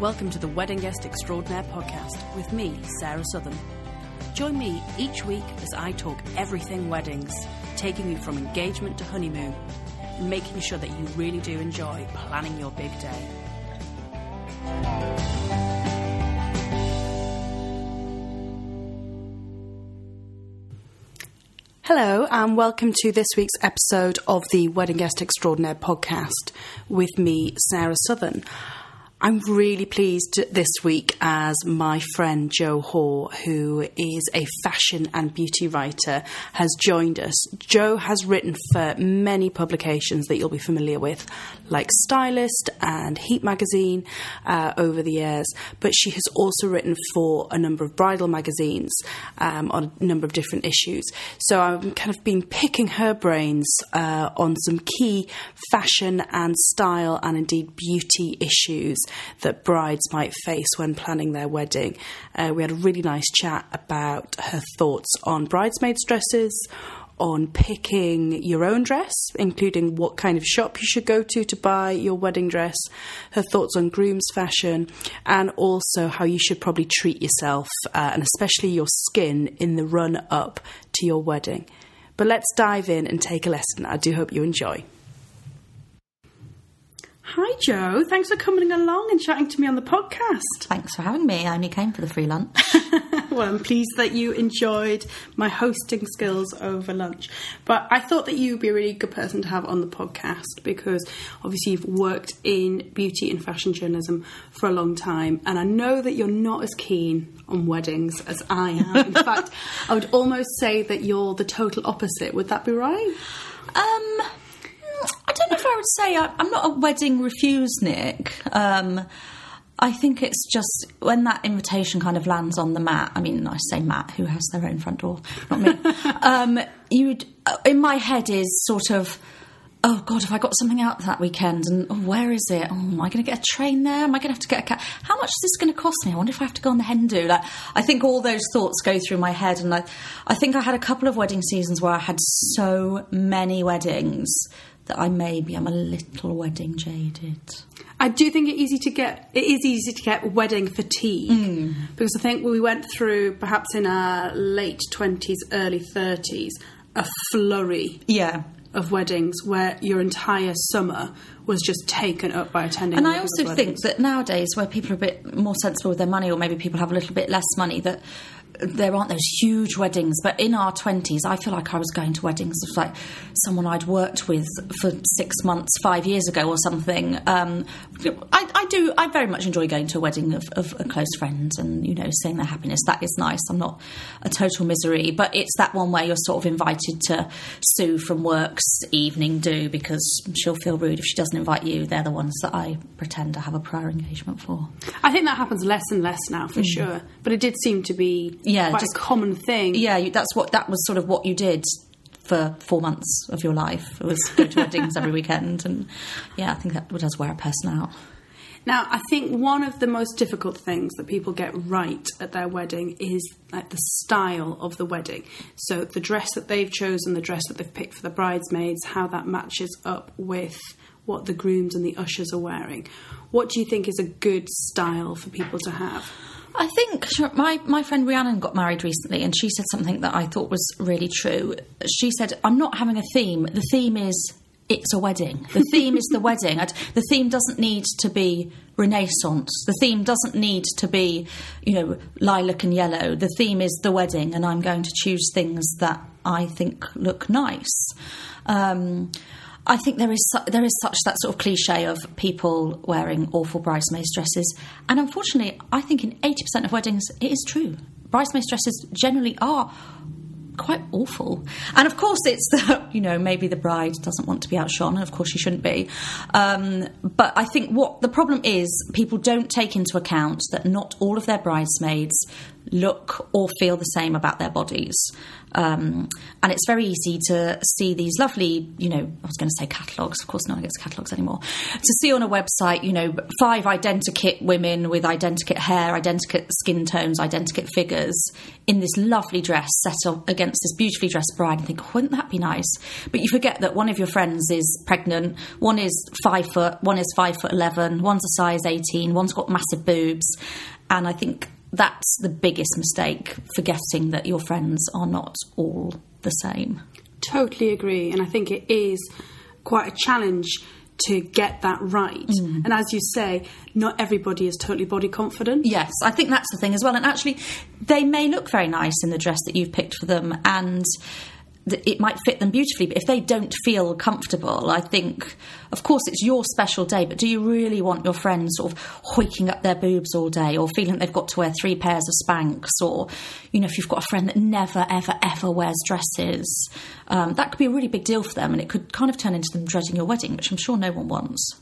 Welcome to the Wedding Guest Extraordinaire podcast with me, Sarah Southern. Join me each week as I talk everything weddings, taking you from engagement to honeymoon, and making sure that you really do enjoy planning your big day. Hello, and welcome to this week's episode of the Wedding Guest Extraordinaire podcast with me, Sarah Southern. I'm really pleased this week as my friend Jo Hoare, who is a fashion and beauty writer, has joined us. Joe has written for many publications that you'll be familiar with, like Stylist and Heat Magazine uh, over the years, but she has also written for a number of bridal magazines um, on a number of different issues. So I've kind of been picking her brains uh, on some key fashion and style and indeed beauty issues that brides might face when planning their wedding. Uh, we had a really nice chat about her thoughts on bridesmaids' dresses, on picking your own dress, including what kind of shop you should go to to buy your wedding dress, her thoughts on groom's fashion, and also how you should probably treat yourself uh, and especially your skin in the run up to your wedding. But let's dive in and take a lesson. I do hope you enjoy. Hi, Jo. Thanks for coming along and chatting to me on the podcast. Thanks for having me. I only came for the free lunch. well, I'm pleased that you enjoyed my hosting skills over lunch. But I thought that you would be a really good person to have on the podcast because obviously you've worked in beauty and fashion journalism for a long time. And I know that you're not as keen on weddings as I am. In fact, I would almost say that you're the total opposite. Would that be right? Um, I don't know if I would say I, am not a wedding refusenick. Um, I think it's just when that invitation kind of lands on the mat. I mean, I say mat, who has their own front door, not me. um, you'd uh, in my head is sort of. Oh God, have I got something out that weekend? And oh, where is it? Oh, am I going to get a train there? Am I going to have to get a cab? How much is this going to cost me? I wonder if I have to go on the hen do. Like, I think all those thoughts go through my head, and I, I think I had a couple of wedding seasons where I had so many weddings that I maybe I'm a little wedding jaded. I do think it's easy to get. It is easy to get wedding fatigue mm. because I think we went through perhaps in our late twenties, early thirties, a flurry. Yeah. Of weddings where your entire summer was just taken up by attending. And I also think that nowadays, where people are a bit more sensible with their money, or maybe people have a little bit less money, that there aren't those huge weddings, but in our 20s, I feel like I was going to weddings of like someone I'd worked with for six months, five years ago or something. Um, I, I, do, I very much enjoy going to a wedding of, of, a close friend and, you know, seeing their happiness. That is nice. I'm not a total misery, but it's that one where you're sort of invited to Sue from work's evening do because she'll feel rude if she doesn't invite you. They're the ones that I pretend to have a prior engagement for. I think that happens less and less now, for mm. sure. But it did seem to be yeah, quite just, a common thing. Yeah, that's what that was sort of what you did for four months of your life. It was go to weddings every weekend, and yeah, I think that does wear a person out. Now, I think one of the most difficult things that people get right at their wedding is like the style of the wedding. So the dress that they've chosen, the dress that they've picked for the bridesmaids, how that matches up with what the grooms and the ushers are wearing. What do you think is a good style for people to have? I think my, my friend Rhiannon got married recently and she said something that I thought was really true. She said, I'm not having a theme. The theme is it's a wedding. The theme is the wedding. The theme doesn't need to be Renaissance. The theme doesn't need to be, you know, lilac and yellow. The theme is the wedding, and I'm going to choose things that I think look nice. Um, I think there is su- there is such that sort of cliche of people wearing awful bridesmaids dresses, and unfortunately, I think in eighty percent of weddings it is true. Bridesmaids dresses generally are quite awful. And of course, it's the, you know, maybe the bride doesn't want to be outshone, and of course she shouldn't be. Um, but I think what the problem is, people don't take into account that not all of their bridesmaids look or feel the same about their bodies. Um, and it's very easy to see these lovely, you know, I was going to say catalogues, of course, no one gets catalogues anymore, to see on a website, you know, five identikit women with identikit hair, identikit skin tones, identikit figures in this lovely dress set up against this beautifully dressed bride and think, wouldn't that be nice? But you forget that one of your friends is pregnant, one is five foot, one is five foot 11, one's a size 18, one's got massive boobs. And I think that's the biggest mistake, forgetting that your friends are not all the same. Totally agree. And I think it is quite a challenge to get that right. Mm. And as you say, not everybody is totally body confident. Yes, I think that's the thing as well. And actually, they may look very nice in the dress that you've picked for them, and it might fit them beautifully. But if they don't feel comfortable, I think, of course, it's your special day. But do you really want your friends sort of hoiking up their boobs all day, or feeling they've got to wear three pairs of Spanx? or you know, if you've got a friend that never, ever, ever wears dresses, um, that could be a really big deal for them, and it could kind of turn into them dreading your wedding, which I'm sure no one wants.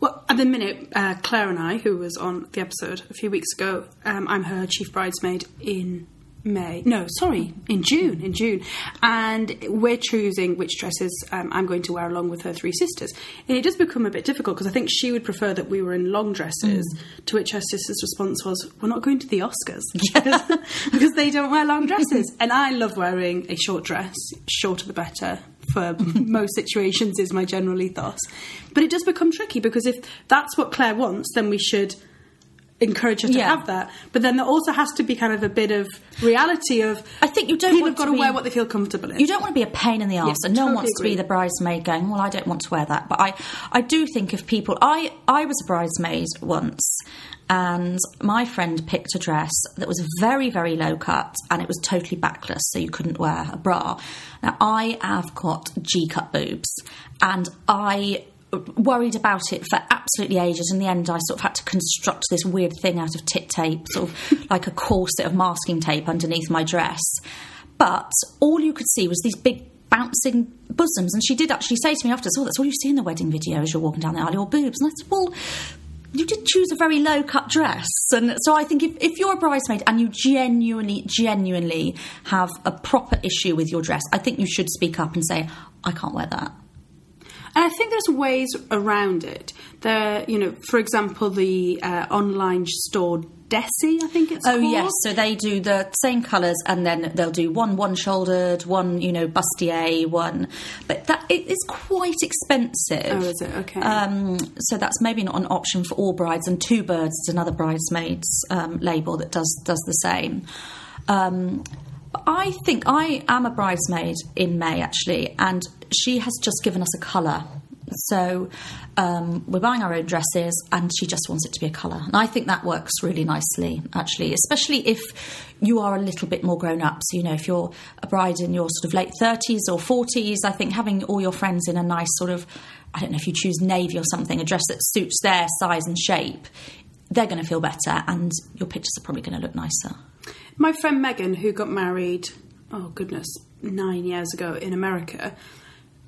Well, at the minute, uh, Claire and I, who was on the episode a few weeks ago, um, I'm her chief bridesmaid in May. No, sorry, in June. In June, and we're choosing which dresses um, I'm going to wear along with her three sisters. And it does become a bit difficult because I think she would prefer that we were in long dresses. To which her sister's response was, "We're not going to the Oscars because, because they don't wear long dresses." and I love wearing a short dress. Shorter the better for most situations is my general ethos. But it does become tricky because if that's what Claire wants, then we should encourage her to Yeah. have that. But then there also has to be kind of a bit of reality of I think you don't people want have got to be- wear what they feel comfortable in. You don't want to be a pain in the arse, Yes, and no one totally wants to be the bridesmaid going, "Well, I don't want to wear that." But I, I do think if people, I, I was a bridesmaid once, and my friend picked a dress that was very, very low cut, and it was totally backless, so you couldn't wear a bra. Now, I have got G cut boobs, and I worried about it for absolutely ages. In the end, I sort of had to construct this weird thing out of tit tape, sort of like a corset of masking tape underneath my dress. But all you could see was these big bouncing bosoms. And she did actually say to me afterwards, Oh, that's all you see in the wedding video as you're walking down the aisle, your boobs. And I said, Well, you did choose a very low cut dress. And so I think if, if you're a bridesmaid and you genuinely, genuinely have a proper issue with your dress, I think you should speak up and say, I can't wear that. And I think there's ways around it. There, you know, for example, the uh, online store Dessy, I think it's Oh called. yes, so they do the same colours, and then they'll do one one-shouldered, one you know bustier, one. But that it is quite expensive. Oh, is it? Okay. Um, so that's maybe not an option for all brides. And Two Birds is another bridesmaids um, label that does does the same. Um, but I think I am a bridesmaid in May actually, and she has just given us a colour. So um, we're buying our own dresses, and she just wants it to be a colour. And I think that works really nicely, actually, especially if you are a little bit more grown up. So, you know, if you're a bride in your sort of late 30s or 40s, I think having all your friends in a nice sort of, I don't know if you choose navy or something, a dress that suits their size and shape, they're going to feel better, and your pictures are probably going to look nicer. My friend Megan, who got married, oh goodness, nine years ago in America,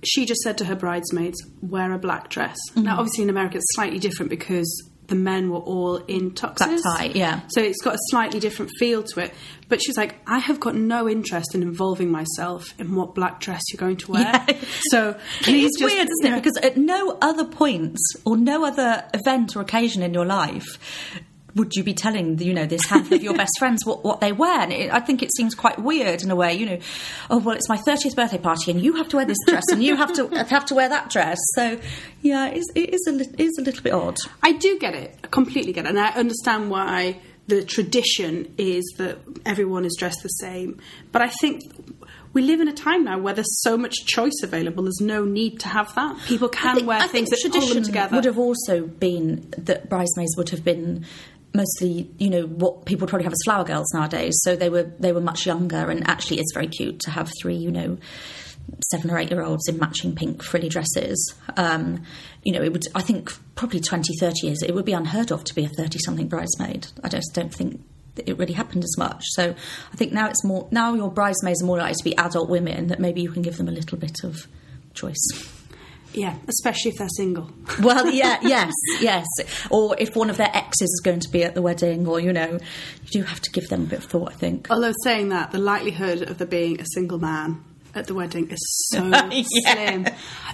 she just said to her bridesmaids, wear a black dress. Mm-hmm. Now, obviously, in America, it's slightly different because the men were all in tuxes. Tie, yeah. So it's got a slightly different feel to it. But she's like, I have got no interest in involving myself in what black dress you're going to wear. Yeah. So please it's just, weird, isn't it? Because at no other point or no other event or occasion in your life would you be telling you know this handful of your best friends what, what they wear. And it, I think it seems quite weird in a way. You know, oh well, it's my thirtieth birthday party, and you have to wear this dress, and you have to have to wear that dress. So yeah, it is, it is a li- it is a little bit odd. I do get it, I completely get it, and I understand why the tradition is that everyone is dressed the same. But I think we live in a time now where there's so much choice available. There's no need to have that. People can think- wear I things that hold them tradition together. would have also been that bridesmaids would have been mostly, you know, what people probably have as flower girls nowadays. So they were they were much younger, and actually, it's very cute to have three, you know. Seven or eight year olds in matching pink frilly dresses. Um, you know, it would, I think, probably 20, 30 years, it would be unheard of to be a 30 something bridesmaid. I just don't think it really happened as much. So I think now it's more, now your bridesmaids are more likely to be adult women that maybe you can give them a little bit of choice. Yeah, especially if they're single. Well, yeah, yes, yes. Or if one of their exes is going to be at the wedding, or you know, you do have to give them a bit of thought. I think. Although saying that, the likelihood of there being a single man at the wedding is so Yeah. slim.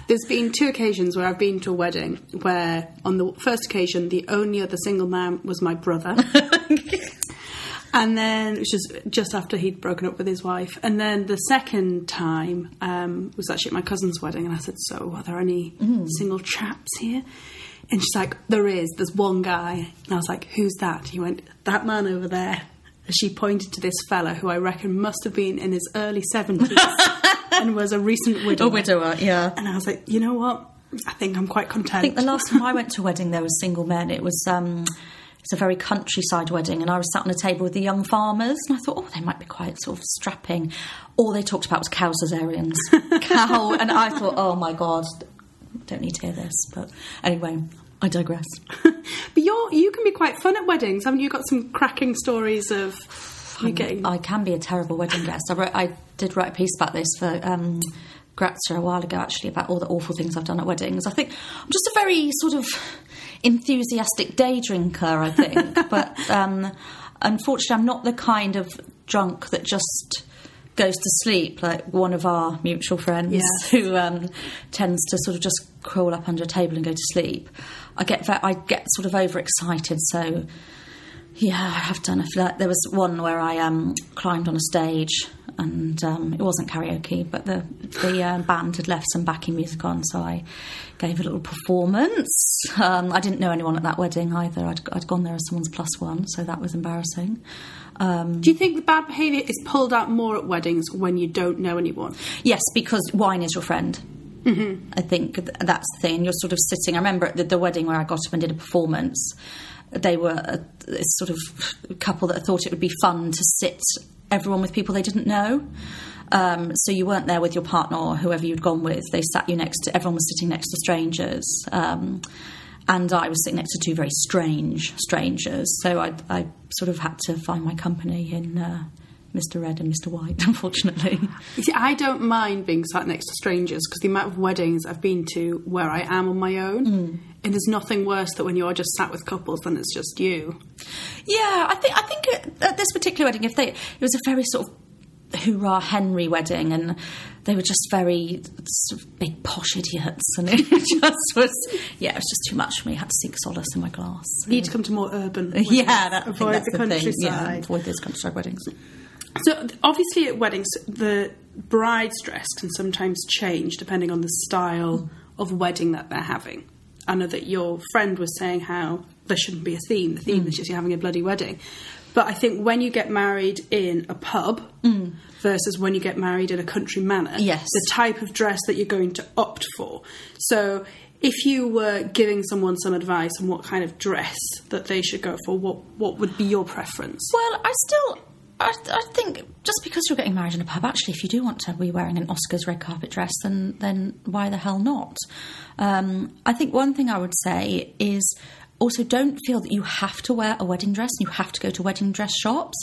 There's been two occasions where I've been to a wedding where, on the first occasion, the only other single man was my brother. And then it was just after he'd broken up with his wife. And then the second time um, was actually at my cousin's wedding, and I said, "So, are there any single chaps here?" And she's like, "There is. There's one guy." And I was like, "Who's that?" He went, "That man over there." And she pointed to this fella who I reckon must have been in his early seventies and was a recent widower. A widower, yeah. And I was like, "You know what? I think I'm quite content." I think the last time I went to a wedding, there was single men. It was um, it's a very countryside wedding, and I was sat on a table with the young farmers, and I thought, oh, they might be quite sort of strapping. All they talked about was cow cesareans, cow, and I thought, oh my god, don't need to hear this. But anyway, I digress. But you're you can be quite fun at weddings, haven't you? Got some cracking stories of you getting. I can be a terrible wedding guest. I, wrote, I did write a piece about this for um, Grazia a while ago, actually, about all the awful things I've done at weddings. I think I'm just a very sort of enthusiastic day drinker, I think. but um, unfortunately, I'm not the kind of drunk that just goes to sleep like one of our mutual friends Yes. who um, tends to sort of just crawl up under a table and go to sleep. I get ve- I get sort of overexcited, so yeah, I have done. I feel like there was one where I um, climbed on a stage, and um, it wasn't karaoke, but the the uh, band had left some backing music on, so I gave a little performance. Um, I didn't know anyone at that wedding either. I'd, I'd gone there as someone's plus one, so that was embarrassing. Um, Do you think the bad behaviour is pulled out more at weddings when you don't know anyone? Yes, because wine is your friend. Mm-hmm. I think th- that's the thing. You're sort of sitting. I remember at the, the wedding where I got up and did a performance. They were a, a sort of couple that thought it would be fun to sit everyone with people they didn't know. Um, so you weren't there with your partner or whoever you'd gone with. They sat you next to. Everyone was sitting next to strangers. Um, and I was sitting next to two very strange strangers. So I, I sort of had to find my company in uh, Mr. Red and Mr. White, unfortunately. You see, I don't mind being sat next to strangers because the amount of weddings I've been to where I am on my own, hmm. and there's nothing worse than when you're just sat with couples than it's just you. Yeah, I think I think at- this particular wedding, if they it was a very sort of hoorah Henry wedding, and they were just very sort of big posh idiots, and it just was yeah, it was just too much for me. I had to seek solace in my glass. You need to come to more urban. weddings. Yeah, that, avoid that's the thing. countryside. Yeah, avoid those countryside weddings. So obviously at weddings, the bride's dress can sometimes change depending on the style of wedding that they're having. I know that your friend was saying how there shouldn't be a theme. The Mm. theme is just you're having a bloody wedding. But I think when you get married in a pub versus when you get married in a country manor, Mm. Yes. the type of dress that you're going to opt for. So if you were giving someone some advice on what kind of dress that they should go for, what what would be your preference? Well, I still. I, I think just because you're getting married in a pub, actually, if you do want to be wearing an Oscars red carpet dress, then then why the hell not? Um, I think one thing I would say is also don't feel that you have to wear a wedding dress and you have to go to wedding dress shops.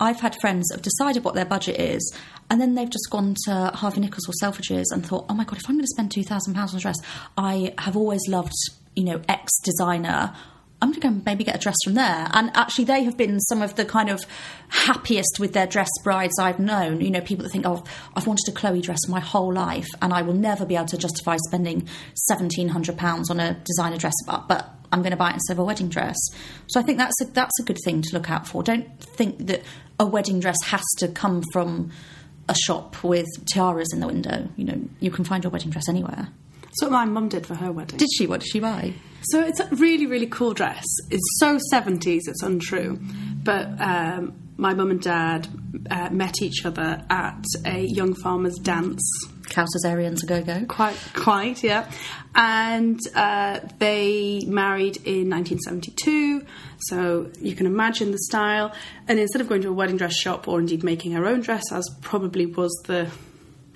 I've had friends that have decided what their budget is, and then they've just gone to Harvey Nichols or Selfridges and thought, oh my god, if I'm going to spend two thousand pounds on a dress, I have always loved you know X designer. I'm going to go maybe get a dress from there. And actually, they have been some of the kind of happiest with their dress brides I've known. You know, people that think, oh, I've wanted a Chloe dress my whole life and I will never be able to justify spending £1,700 on a designer dress, but, but I'm going to buy it instead of a wedding dress. So I think that's a, that's a good thing to look out for. Don't think that a wedding dress has to come from a shop with tiaras in the window. You know, you can find your wedding dress anywhere. That's what my mum did for her wedding. Did she? What did she buy? So it's a really, really cool dress. It's so 70s, it's untrue. But um, my mum and dad uh, met each other at a young farmer's dance. Cow cesareans a go go. Quite, quite, yeah. And uh, they married in 1972. So you can imagine the style. And instead of going to a wedding dress shop or indeed making her own dress, as probably was the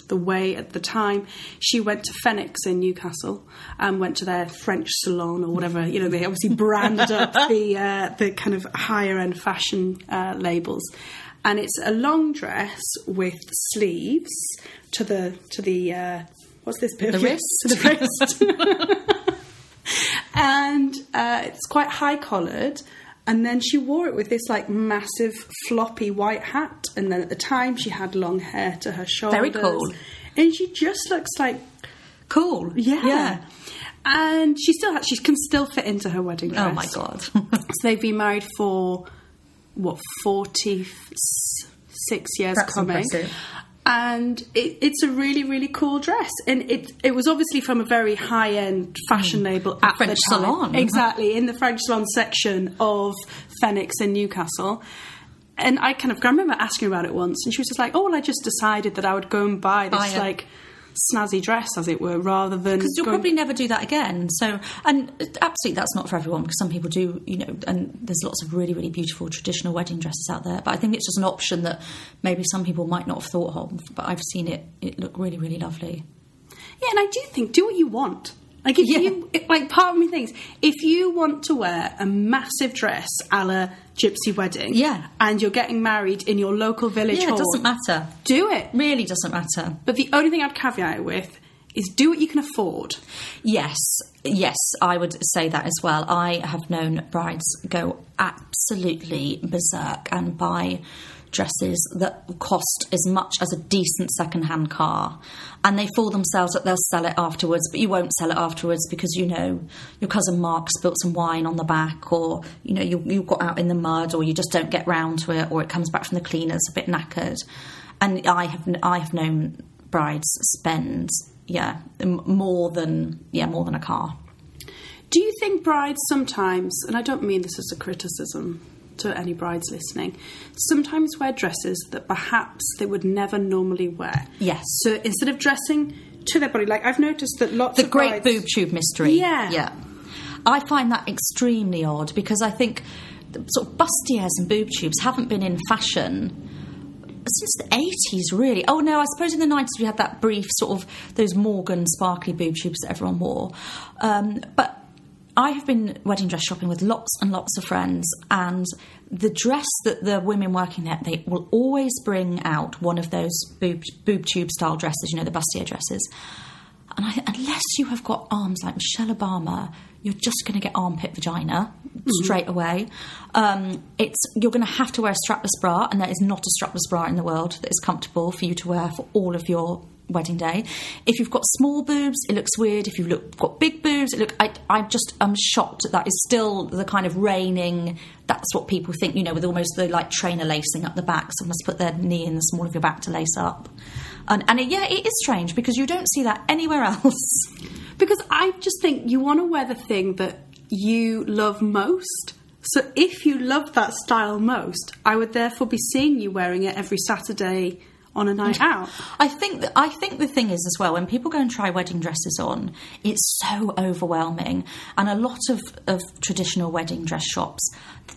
the way at the time. She went to Fenwick in Newcastle and went to their French salon or whatever. You know, they obviously branded up the uh, the kind of higher end fashion uh, labels. And it's a long dress with sleeves to the to the uh, what's this bit? The wrist. The wrist. and uh, it's quite high collared. And then she wore it with this like massive floppy white hat. And then at the time, she had long hair to her shoulders. Very cool. And she just looks like Cool. yeah. Yeah. And she still has, she can still fit into her wedding oh, dress. Oh my god. So they've been married for what forty six years That's coming, impressive. And it, it's a really really cool dress. And it it was obviously from a very high end fashion label at Mm. French the time. salon. exactly in the French salon section of Fenwick in Newcastle. And I kind of I remember asking about it once, and she was just like, "Oh, well, I just decided that I would go and buy this Buy like snazzy dress, as it were, rather than because you'll going- probably never do that again. So, and absolutely, that's not for everyone because some people do, you know, and there's lots of really, really beautiful traditional wedding dresses out there. But I think it's just an option that maybe some people might not have thought of. But I've seen it; it look really, really lovely. Yeah, and I do think do what you want. Like if Yeah. you it- like, part of me thinks if you want to wear a massive dress a la gypsy wedding, Yeah. and you're getting married in your local village Yeah, hall, it doesn't matter. do it. Really doesn't matter. But the only thing I'd caveat it with is do what you can afford. Yes, yes, I would say that as well. I have known brides go absolutely berserk and buy dresses that cost as much as a decent second-hand car. And they fool themselves that they'll sell it afterwards but you won't sell it afterwards because you know your cousin mark spilt some wine on the back or you know you, you got out in the mud or you just don't get round to it or it comes back from the cleaners a bit knackered. And i have i have known brides spend yeah more than yeah more than a car. Do you think brides sometimes, and I don't mean this as a criticism to any brides listening, sometimes wear dresses that perhaps they would never normally wear? Yes. So instead of dressing to their body, like I've noticed that lots of the of great brides, boob tube mystery. Yeah. yeah. I find that extremely odd because I think sort of bustiers and boob tubes haven't been in fashion since the eighties, really. Oh no, I suppose in the nineties we had that brief sort of those Morgan sparkly boob tubes that everyone wore, um, but. I have been wedding dress shopping with lots and lots of friends, and the dress that the women working there, they will always bring out one of those boob, boob tube style dresses, you know, the bustier dresses. And I, unless you have got arms like Michelle Obama, you're just going to get armpit vagina straight away. Um, it's you're going to have to wear a strapless bra, and there is not a strapless bra in the world that is comfortable for you to wear for all of your wedding day. If you've got small boobs, it looks weird. If you've look, got big boobs, it look. I, I just am shocked that that is still the kind of reigning. That's what people think, you know, with almost the like trainer lacing up the back. Someone must put their knee in the small of your back to lace up. And, and it, yeah, it is strange because you don't see that anywhere else. Because I just think you want to wear the thing that you love most. So if you love that style most, I would therefore be seeing you wearing it every Saturday on a night out. I think that I think the thing is as well when people go and try wedding dresses on, it's so overwhelming, and a lot of, of traditional wedding dress shops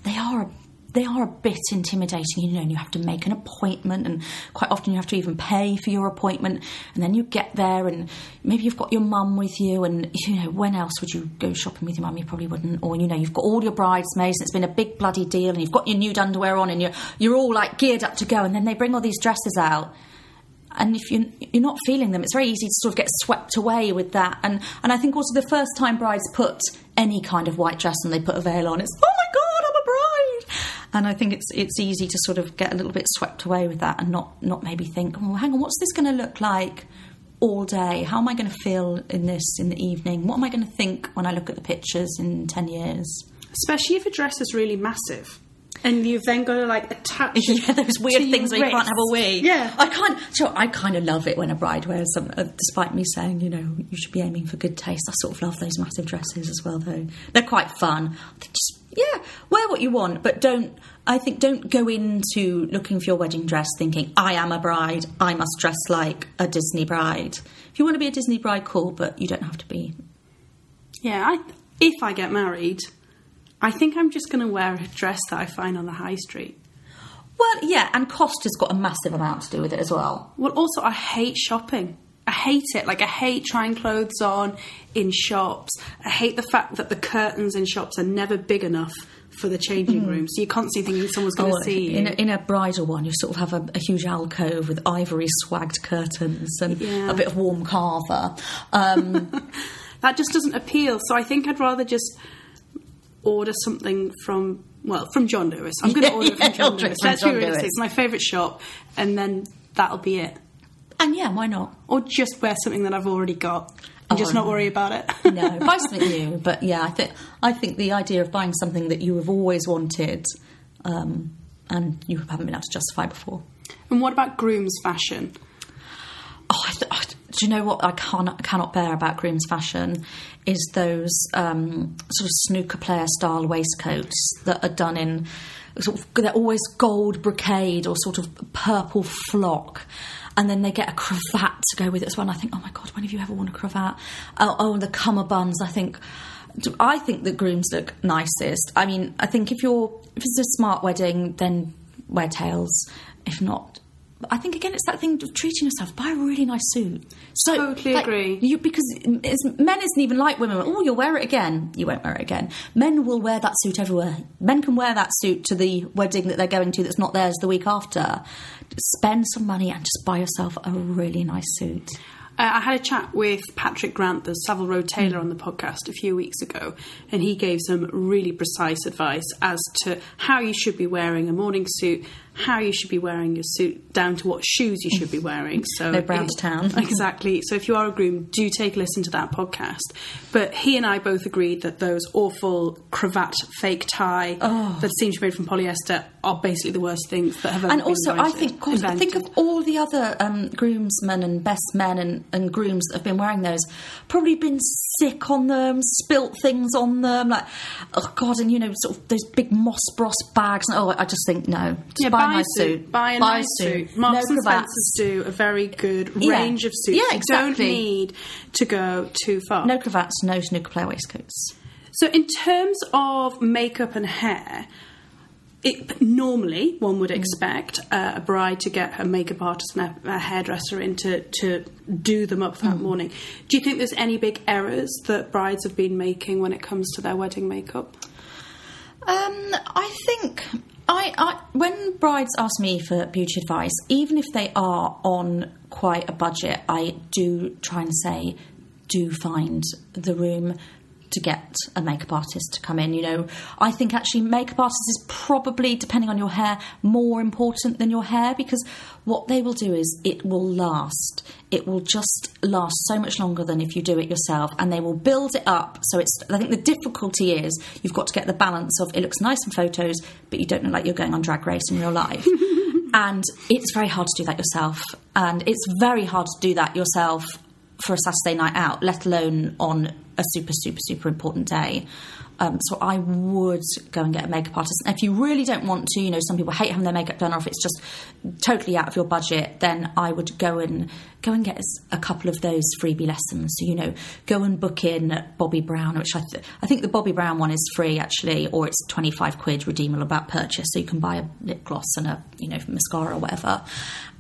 they are they are a bit intimidating, you know, and you have to make an appointment, and quite often you have to even pay for your appointment, and then you get there, and maybe you've got your mum with you, and you know, when else would you go shopping with your mum? You probably wouldn't, or you know, you've got all your bridesmaids, and it's been a big bloody deal, and you've got your nude underwear on, and you're you're all like geared up to go, and then they bring all these dresses out and if you're, you're not feeling them, it's very easy to sort of get swept away with that. And and I think also the first time brides put any kind of white dress and they put a veil on, it's oh my god. And I think it's it's easy to sort of get a little bit swept away with that and not not maybe think, oh, hang on, what's this going to look like? All day. How am I going to feel in this in the evening? What am I going to think when I look at the pictures in 10 years? Especially if a dress is really massive. And you've then got to like attach Yeah, those weird things where you can't have a wee. Yeah. I can't. So I kind of love it when a bride wears them, uh, despite me saying, you know, you should be aiming for good taste. I sort of love those massive dresses as well, though. They're quite fun. They just, yeah, wear what you want, but don't. I think don't go into looking for your wedding dress thinking I am a bride. I must dress like a Disney bride. If you want to be a Disney bride, cool, but you don't have to be. Yeah, I, if I get married, I think I'm just going to wear a dress that I find on the high street. Well, yeah, and cost has got a massive amount to do with it as well. Well, also, I hate shopping. I hate it. Like I hate trying clothes on in shops. I hate the fact that the curtains in shops are never big enough for the changing room, so you're constantly thinking someone's going to Oh, see you. in, a, in a bridal one, you sort of have a, a huge alcove with ivory swagged curtains and Yeah. a bit of warm carver. Um, that just doesn't appeal. So I think I'd rather just order something from well from John Lewis. I'm going to order Yeah, from John Lewis. from Let's John be realistic. Lewis. It's my favourite shop, and then that'll be it. And yeah, why not? Or just wear something that I've already got and just Oh, not no. worry about it. No, buy something new. But yeah, I think I think the idea of buying something that you have always wanted um, and you haven't been able to justify before. and what about groom's fashion? Oh, I th- I do you know what I cannot cannot bear about groom's fashion is those um, sort of snooker player style waistcoats that are done in sort of they're always gold brocade or sort of purple flock. And then they get a cravat to go with it as well. And I think, oh my god, when have you ever worn a cravat? Oh, oh the cummerbunds. I think, I think the grooms look nicest. I mean, I think if you're if it's a smart wedding, then wear tails. If not, I think again, it's that thing of treating yourself. Buy a really nice suit. So, Totally like, agree. You because it's, men isn't even like women. Oh, you'll wear it again. You won't wear it again. Men will wear that suit everywhere. Men can wear that suit to the wedding that they're going to that's not theirs the week after. Spend some money and just buy yourself a really nice suit. Uh, I had a chat with Patrick Grant, the Savile Row tailor, on the podcast a few weeks ago, and he gave some really precise advice as to how you should be wearing a morning suit, how you should be wearing your suit, down to what shoes you should be wearing. So No brown to town. exactly. So if you are a groom, do take a listen to that podcast. But he and I both agreed that those awful cravat fake tie that seem to be made from polyester are basically the worst things that have ever and also, I think, God, think of all the other um, groomsmen and best men and, and grooms that have been wearing those. Probably been sick on them, spilt things on them, like oh God, and you know, sort of those big moss bros bags. And, oh, I just think no, Yeah, buy, buy a nice a suit. Buy a nice suit. Marks no and cravats. Spencers do a very good Yeah. range of suits. Yeah, You don't need to go too far. No cravats, no snooker player waistcoats. So, in terms of makeup and hair, it, normally one Mm. would expect uh, a bride to get her makeup artist and a, a hairdresser in to, to do them up Mm. that morning. Do you think there's any big errors that brides have been making when it comes to their wedding makeup? Um, I think I, I when brides ask me for beauty advice, even if they are on quite a budget, I do try and say, do find the room to get a makeup artist to come in. You know, I think actually makeup artists is probably, depending on your hair, more important than your hair because what they will do is it will last. It will just last so much longer than if you do it yourself, and they will build it up. So it's. I think the difficulty is you've got to get the balance of it looks nice in photos, but you don't look like you're going on drag race in real life. and it's very hard to do that yourself, and it's very hard to do that yourself for a Saturday night out, let alone on a super, super, super important day. Um, so I would go and get a makeup artist. And if you really don't want to, you know, some people hate having their makeup done, or if it's just totally out of your budget, then I would go and go and get a couple of those freebie lessons. So you know, go and book in Bobbi Brown, which I, th- I think the Bobbi Brown one is free actually, or it's twenty five quid redeemable about purchase, so you can buy a lip gloss and a you know mascara or whatever,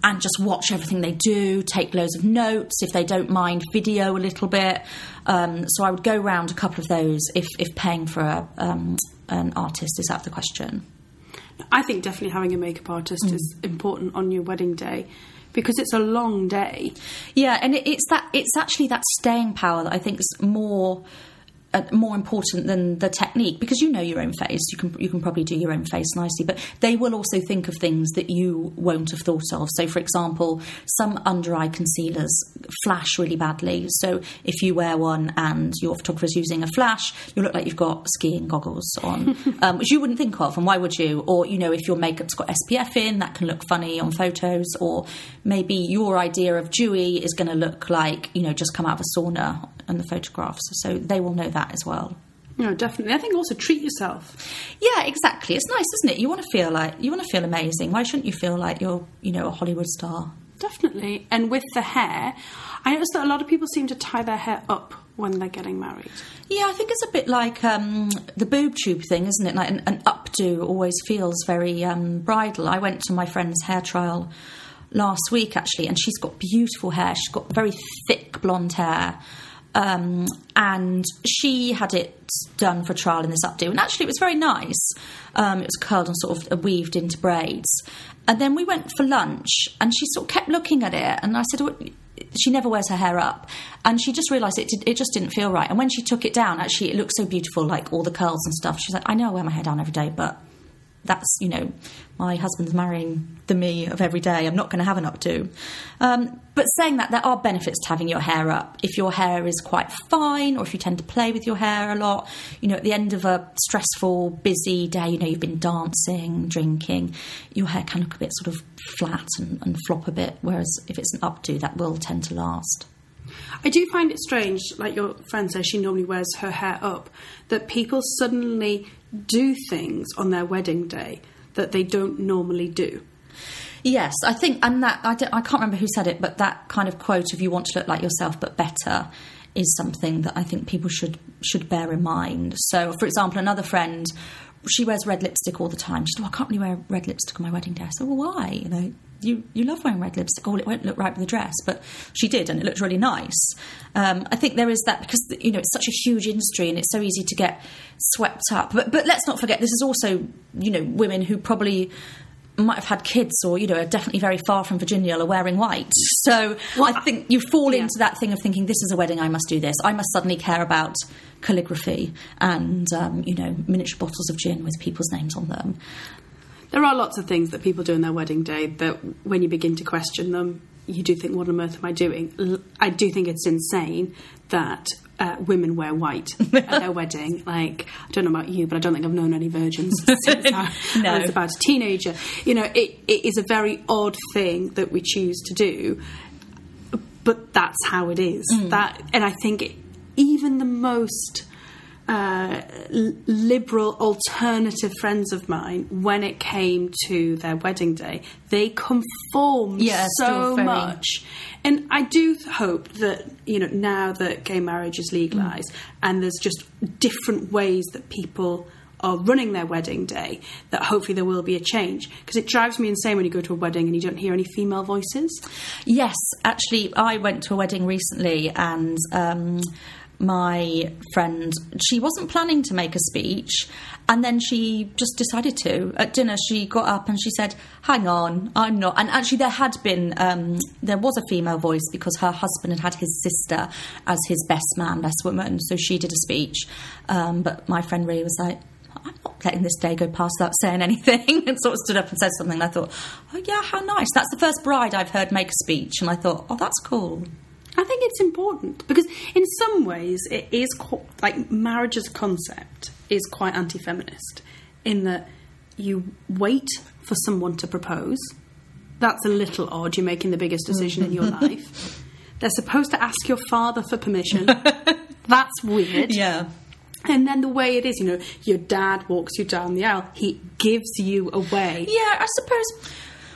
and just watch everything they do, take loads of notes if they don't mind video a little bit. Um, so I would go round a couple of those if if paying for a, um, an artist is out of the question. I think definitely having a makeup artist Mm. is important on your wedding day because it's a long day. Yeah, and it, it's that it's actually that staying power that I think is more more important than the technique because you know your own face. You can you can probably do your own face nicely, but they will also think of things that you won't have thought of. So, for example, some under eye concealers flash really badly. So, if you wear one and your photographer's using a flash, you look like you've got skiing goggles on, um, which you wouldn't think of. And why would you? Or you know, if your makeup's got SPF in, that can look funny on photos. Or maybe your idea of dewy is going to look like you know just come out of a sauna in the photographs. So they will know that as well. No, definitely. I think also treat yourself. Yeah, exactly. It's nice, isn't it? You want to feel like you want to feel amazing. Why shouldn't you feel like you're, you know, a Hollywood star? Definitely. And with the hair, I noticed that a lot of people seem to tie their hair up when they're getting married. Yeah, I think it's a bit like um, the boob tube thing, isn't it? Like an, an updo always feels very um, bridal. I went to my friend's hair trial last week actually, and she's got beautiful hair. She's got very thick blonde hair. Um, and she had it done for trial in this updo, and actually it was very nice. Um, it was curled and sort of weaved into braids. And then we went for lunch, and she sort of kept looking at it, and I said, "What?" She never wears her hair up, and she just realised it. Did, it just didn't feel right. And when she took it down, actually, it looked so beautiful, like all the curls and stuff. She's like, "I know I wear my hair down every day, but that's you know my husband's marrying the me of every day i'm not going to have an updo um, but saying that there are benefits to having your hair up. If your hair is quite fine or if you tend to play with your hair a lot you know at the end of a stressful busy day you know you've been dancing drinking your hair can look a bit sort of flat and, and flop a bit whereas if it's an updo that will tend to last I do find it strange, like your friend says, she normally wears her hair up, that people suddenly do things on their wedding day that they don't normally do. Yes, I think, and that I, I can't remember who said it, but that kind of quote of "you want to look like yourself but better" is something that I think people should should bear in mind. So, for example, another friend, she wears red lipstick all the time. She said, "Well, oh, I can't really wear red lipstick on my wedding day." I said, "Well, why? You know, you, you love wearing red lipstick. Oh, it won't look right with the dress, but she did, and it looked really nice. Um, I think there is that because you know it's such a huge industry, and it's so easy to get swept up. But but let's not forget this is also you know women who probably might have had kids or you know are definitely very far from Virginia are wearing white. So well, I think you fall yeah. into that thing of thinking this is a wedding, I must do this. I must suddenly care about calligraphy and um, you know miniature bottles of gin with people's names on them. There are lots of things that people do on their wedding day that, when you begin to question them, you do think, what on earth am I doing? I do think it's insane that uh, women wear white at their wedding. Like, I don't know about you, but I don't think I've known any virgins since I, no. I was about a teenager. You know, it, it is a very odd thing that we choose to do, but that's how it is. Mm. That, and I think even the most uh, liberal alternative friends of mine when it came to their wedding day they conformed yeah, so much and i do hope that you know now that gay marriage is legalized mm. and there's just different ways that people are running their wedding day that hopefully there will be a change because it drives me insane when you go to a wedding and you don't hear any female voices yes actually i went to a wedding recently and um, my friend, she wasn't planning to make a speech, and then she just decided to. At dinner, she got up and she said, "Hang on, I'm not." And actually, there had been um, there was a female voice because her husband had had his sister as his best man, best woman, so she did a speech. Um, but my friend really was like. I'm not letting this day go past without saying anything, and sort of stood up and said something. And I thought, oh yeah, how nice! That's the first bride I've heard make a speech, and I thought, oh, that's cool. I think it's important because, in some ways, it is co- like marriage as a concept is quite anti-feminist in that you wait for someone to propose. That's a little odd. You're making the biggest decision in your life. They're supposed to ask your father for permission. That's weird. Yeah. And then the way it is, you know, your dad walks you down the aisle, he gives you away. Yeah, I suppose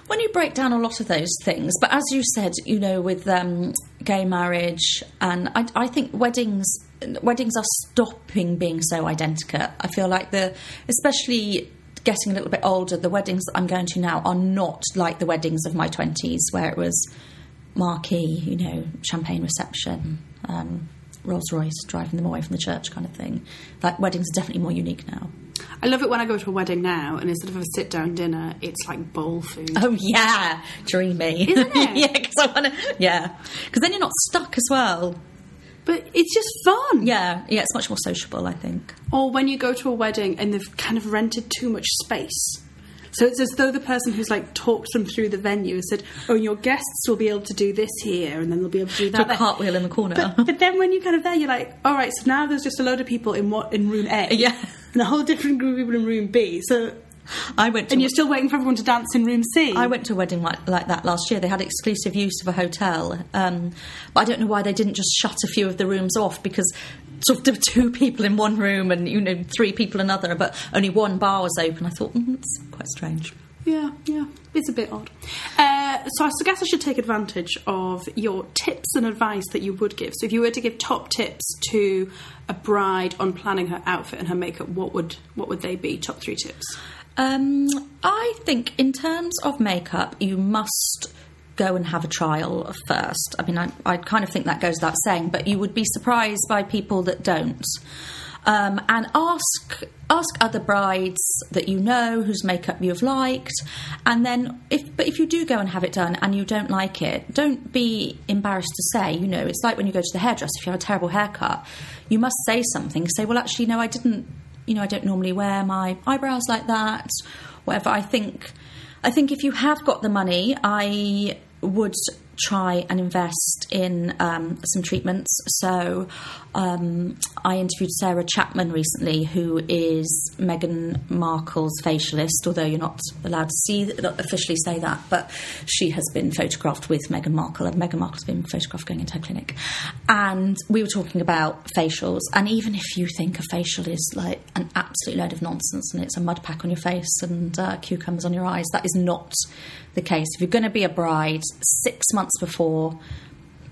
when you break down a lot of those things, but as you said, you know, with um, gay marriage, and I, I think weddings weddings are stopping being so identical. I feel like the, especially getting a little bit older, the weddings that I'm going to now are not like the weddings of my twenties, where it was marquee, you know, champagne reception. Um, Rolls Royce driving them away from the church kind of thing. Like weddings are definitely more unique now. I love it when I go to a wedding now and instead of a sit down dinner, it's like bowl food. Oh yeah, dreamy. Isn't it? yeah, because I want to. Yeah, because then you're not stuck as well. But it's just fun. Yeah, yeah, it's much more sociable, I think. Or when you go to a wedding and they've kind of rented too much space. So it's as though the person who's like talked them through the venue said, "Oh, your guests will be able to do this here, and then they'll be able to do that." Do a cartwheel in the corner. But, but, then when you're kind of there, you're like, "All right, so now there's just a load of people in what in room A, yeah, and a whole different group of people in room B." So I went, to, and you're still waiting for everyone to dance in room C. I went to a wedding like, like that last year. They had exclusive use of a hotel, um, but I don't know why they didn't just shut a few of the rooms off because sort of there were two people in one room and you know three people in another, but only one bar was open. I thought mm, it's quite strange. Yeah, yeah, it's a bit odd. Uh, so I guess I should take advantage of your tips and advice that you would give. So if you were to give top tips to a bride on planning her outfit and her makeup, what would what would they be? Top three tips. Um, I think in terms of makeup, you must go and have a trial first. I mean, I, I kind of think that goes without saying, but you would be surprised by people that don't. Um, and ask ask other brides that you know whose makeup you've liked, and then if but if you do go and have it done and you don't like it, don't be embarrassed to say. You know, it's like when you go to the hairdresser if you have a terrible haircut, you must say something. Say, well, actually, no, I didn't. You know, I don't normally wear my eyebrows like that. Whatever. I think. I think if you have got the money, I would try and invest in um, some treatments. So um, I interviewed Sarah Chapman recently, who is Meghan Markle's facialist, although you're not allowed to see officially say that, but she has been photographed with Meghan Markle, and Meghan Markle's been photographed going into her clinic. And we were talking about facials, and even if you think a facial is like an absolute load of nonsense and it's a mud pack on your face and uh, cucumbers on your eyes, that is not the case. If you're going to be a bride, six months before,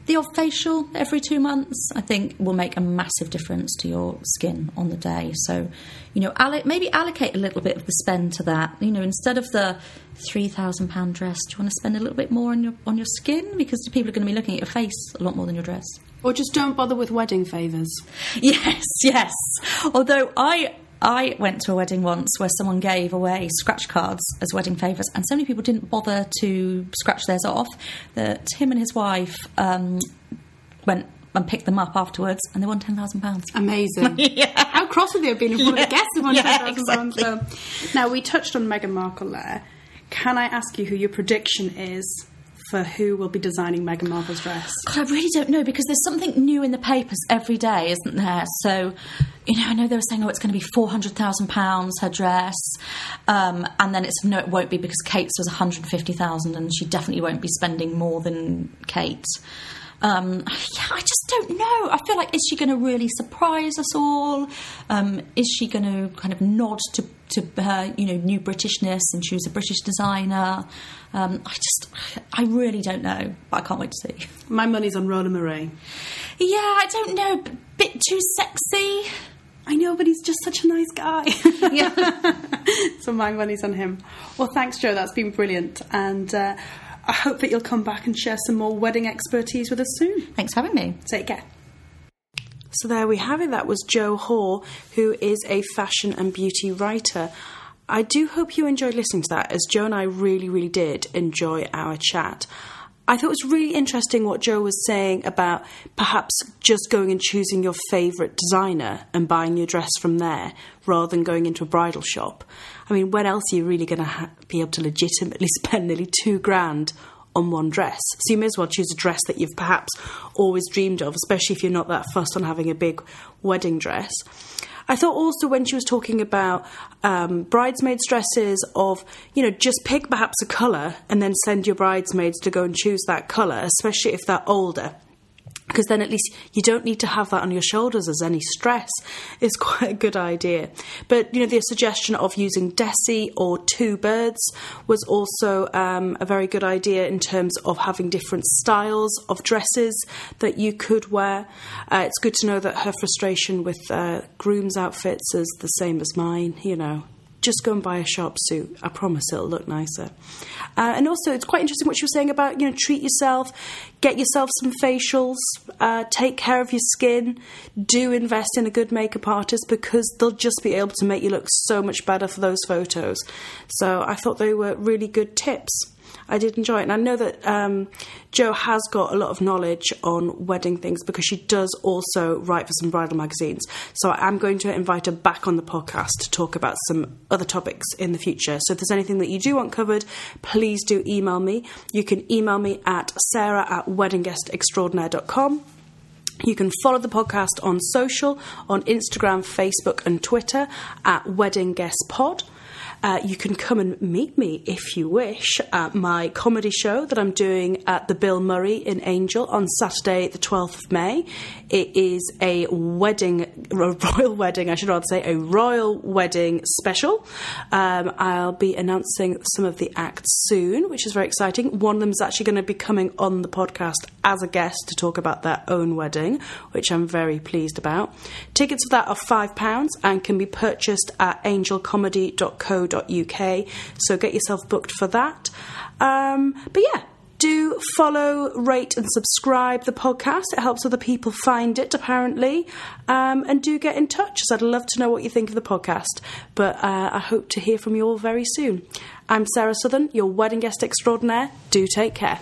the odd facial every two months, I think, will make a massive difference to your skin on the day. So, you know, alloc- maybe allocate a little bit of the spend to that. You know, instead of the three thousand pound dress, do you want to spend a little bit more on your on your skin because people are going to be looking at your face a lot more than your dress. Or just don't bother with wedding favours. Yes, yes. Although I I went to a wedding once where someone gave away scratch cards as wedding favours, and so many people didn't bother to scratch theirs off that him and his wife um, went and picked them up afterwards, and they won ten thousand pounds. Amazing. Yeah. How cross would they have been if one Yeah. of the guests had won Yeah, £10,000? So, now, we touched on Meghan Markle there. Can I ask you who your prediction is for who will be designing Meghan Markle's dress? God, I really don't know because there's something new in the papers every day, isn't there? So, you know, I know they were saying, oh, it's going to be four hundred thousand pounds her dress, um, and then it's no, it won't be because Kate's was one hundred fifty thousand, and she definitely won't be spending more than Kate. Um, yeah, I just don't know. I feel like is she going to really surprise us all? Um, is she going to kind of nod to to her, you know, new Britishness and she was a British designer? Um, I just, I really don't know. But I can't wait to see. My money's on Roland Mouret. Yeah, I don't know. b- Bit too sexy. I know, but he's just such a nice guy. Yeah. so my money's on him. Well, thanks, Jo. That's been brilliant. And uh, I hope that you'll come back and share some more wedding expertise with us soon. Thanks for having me. Take care. So there we have it. That was Jo Hoare, who is a fashion and beauty writer. I do hope you enjoyed listening to that, as Jo and I really, really did enjoy our chat. I thought it was really interesting what Jo was saying about perhaps just going and choosing your favourite designer and buying your dress from there rather than going into a bridal shop. I mean, when else are you really going to ha- be able to legitimately spend nearly two grand on one dress. So you may as well choose a dress that you've perhaps always dreamed of, especially if you're not that fussed on having a big wedding dress. I thought also when she was talking about um, bridesmaids' dresses, of you know just pick perhaps a colour and then send your bridesmaids to go and choose that colour, especially if they're older because then at least you don't need to have that on your shoulders as any stress is quite a good idea. But you know the suggestion of using Dessy or two birds was also um, a very good idea in terms of having different styles of dresses that you could wear. Uh, it's good to know that her frustration with uh, groom's outfits is the same as mine you know just go and buy a sharp suit. I promise it'll look nicer. Uh, and also, it's quite interesting what she was saying about you know treat yourself, get yourself some facials, uh, take care of your skin, do invest in a good makeup artist because they'll just be able to make you look so much better for those photos. So I thought they were really good tips. I did enjoy it. And I know that um, Jo has got a lot of knowledge on wedding things because she does also write for some bridal magazines. So I'm going to invite her back on the podcast to talk about some other topics in the future. So if there's anything that you do want covered, please do email me. You can email me at sarah at weddingguestextraordinaire.com. You can follow the podcast on social, on Instagram, Facebook, and Twitter at Wedding Guest Pod. Uh, you can come and meet me if you wish at my comedy show that I'm doing at the Bill Murray in Angel on Saturday, the 12th of May. It is a wedding, a royal wedding, I should rather say, a royal wedding special. Um, I'll be announcing some of the acts soon, which is very exciting. One of them is actually going to be coming on the podcast as a guest to talk about their own wedding, which I'm very pleased about. Tickets for that are £5 and can be purchased at angelcomedy.co.uk, so get yourself booked for that. Um, but yeah, Do follow, rate, and subscribe the podcast. It helps other people find it, apparently. Um, and do get in touch, as I'd love to know what you think of the podcast. But uh, I hope to hear from you all very soon. I'm Sarah Southern, your wedding guest extraordinaire. Do take care.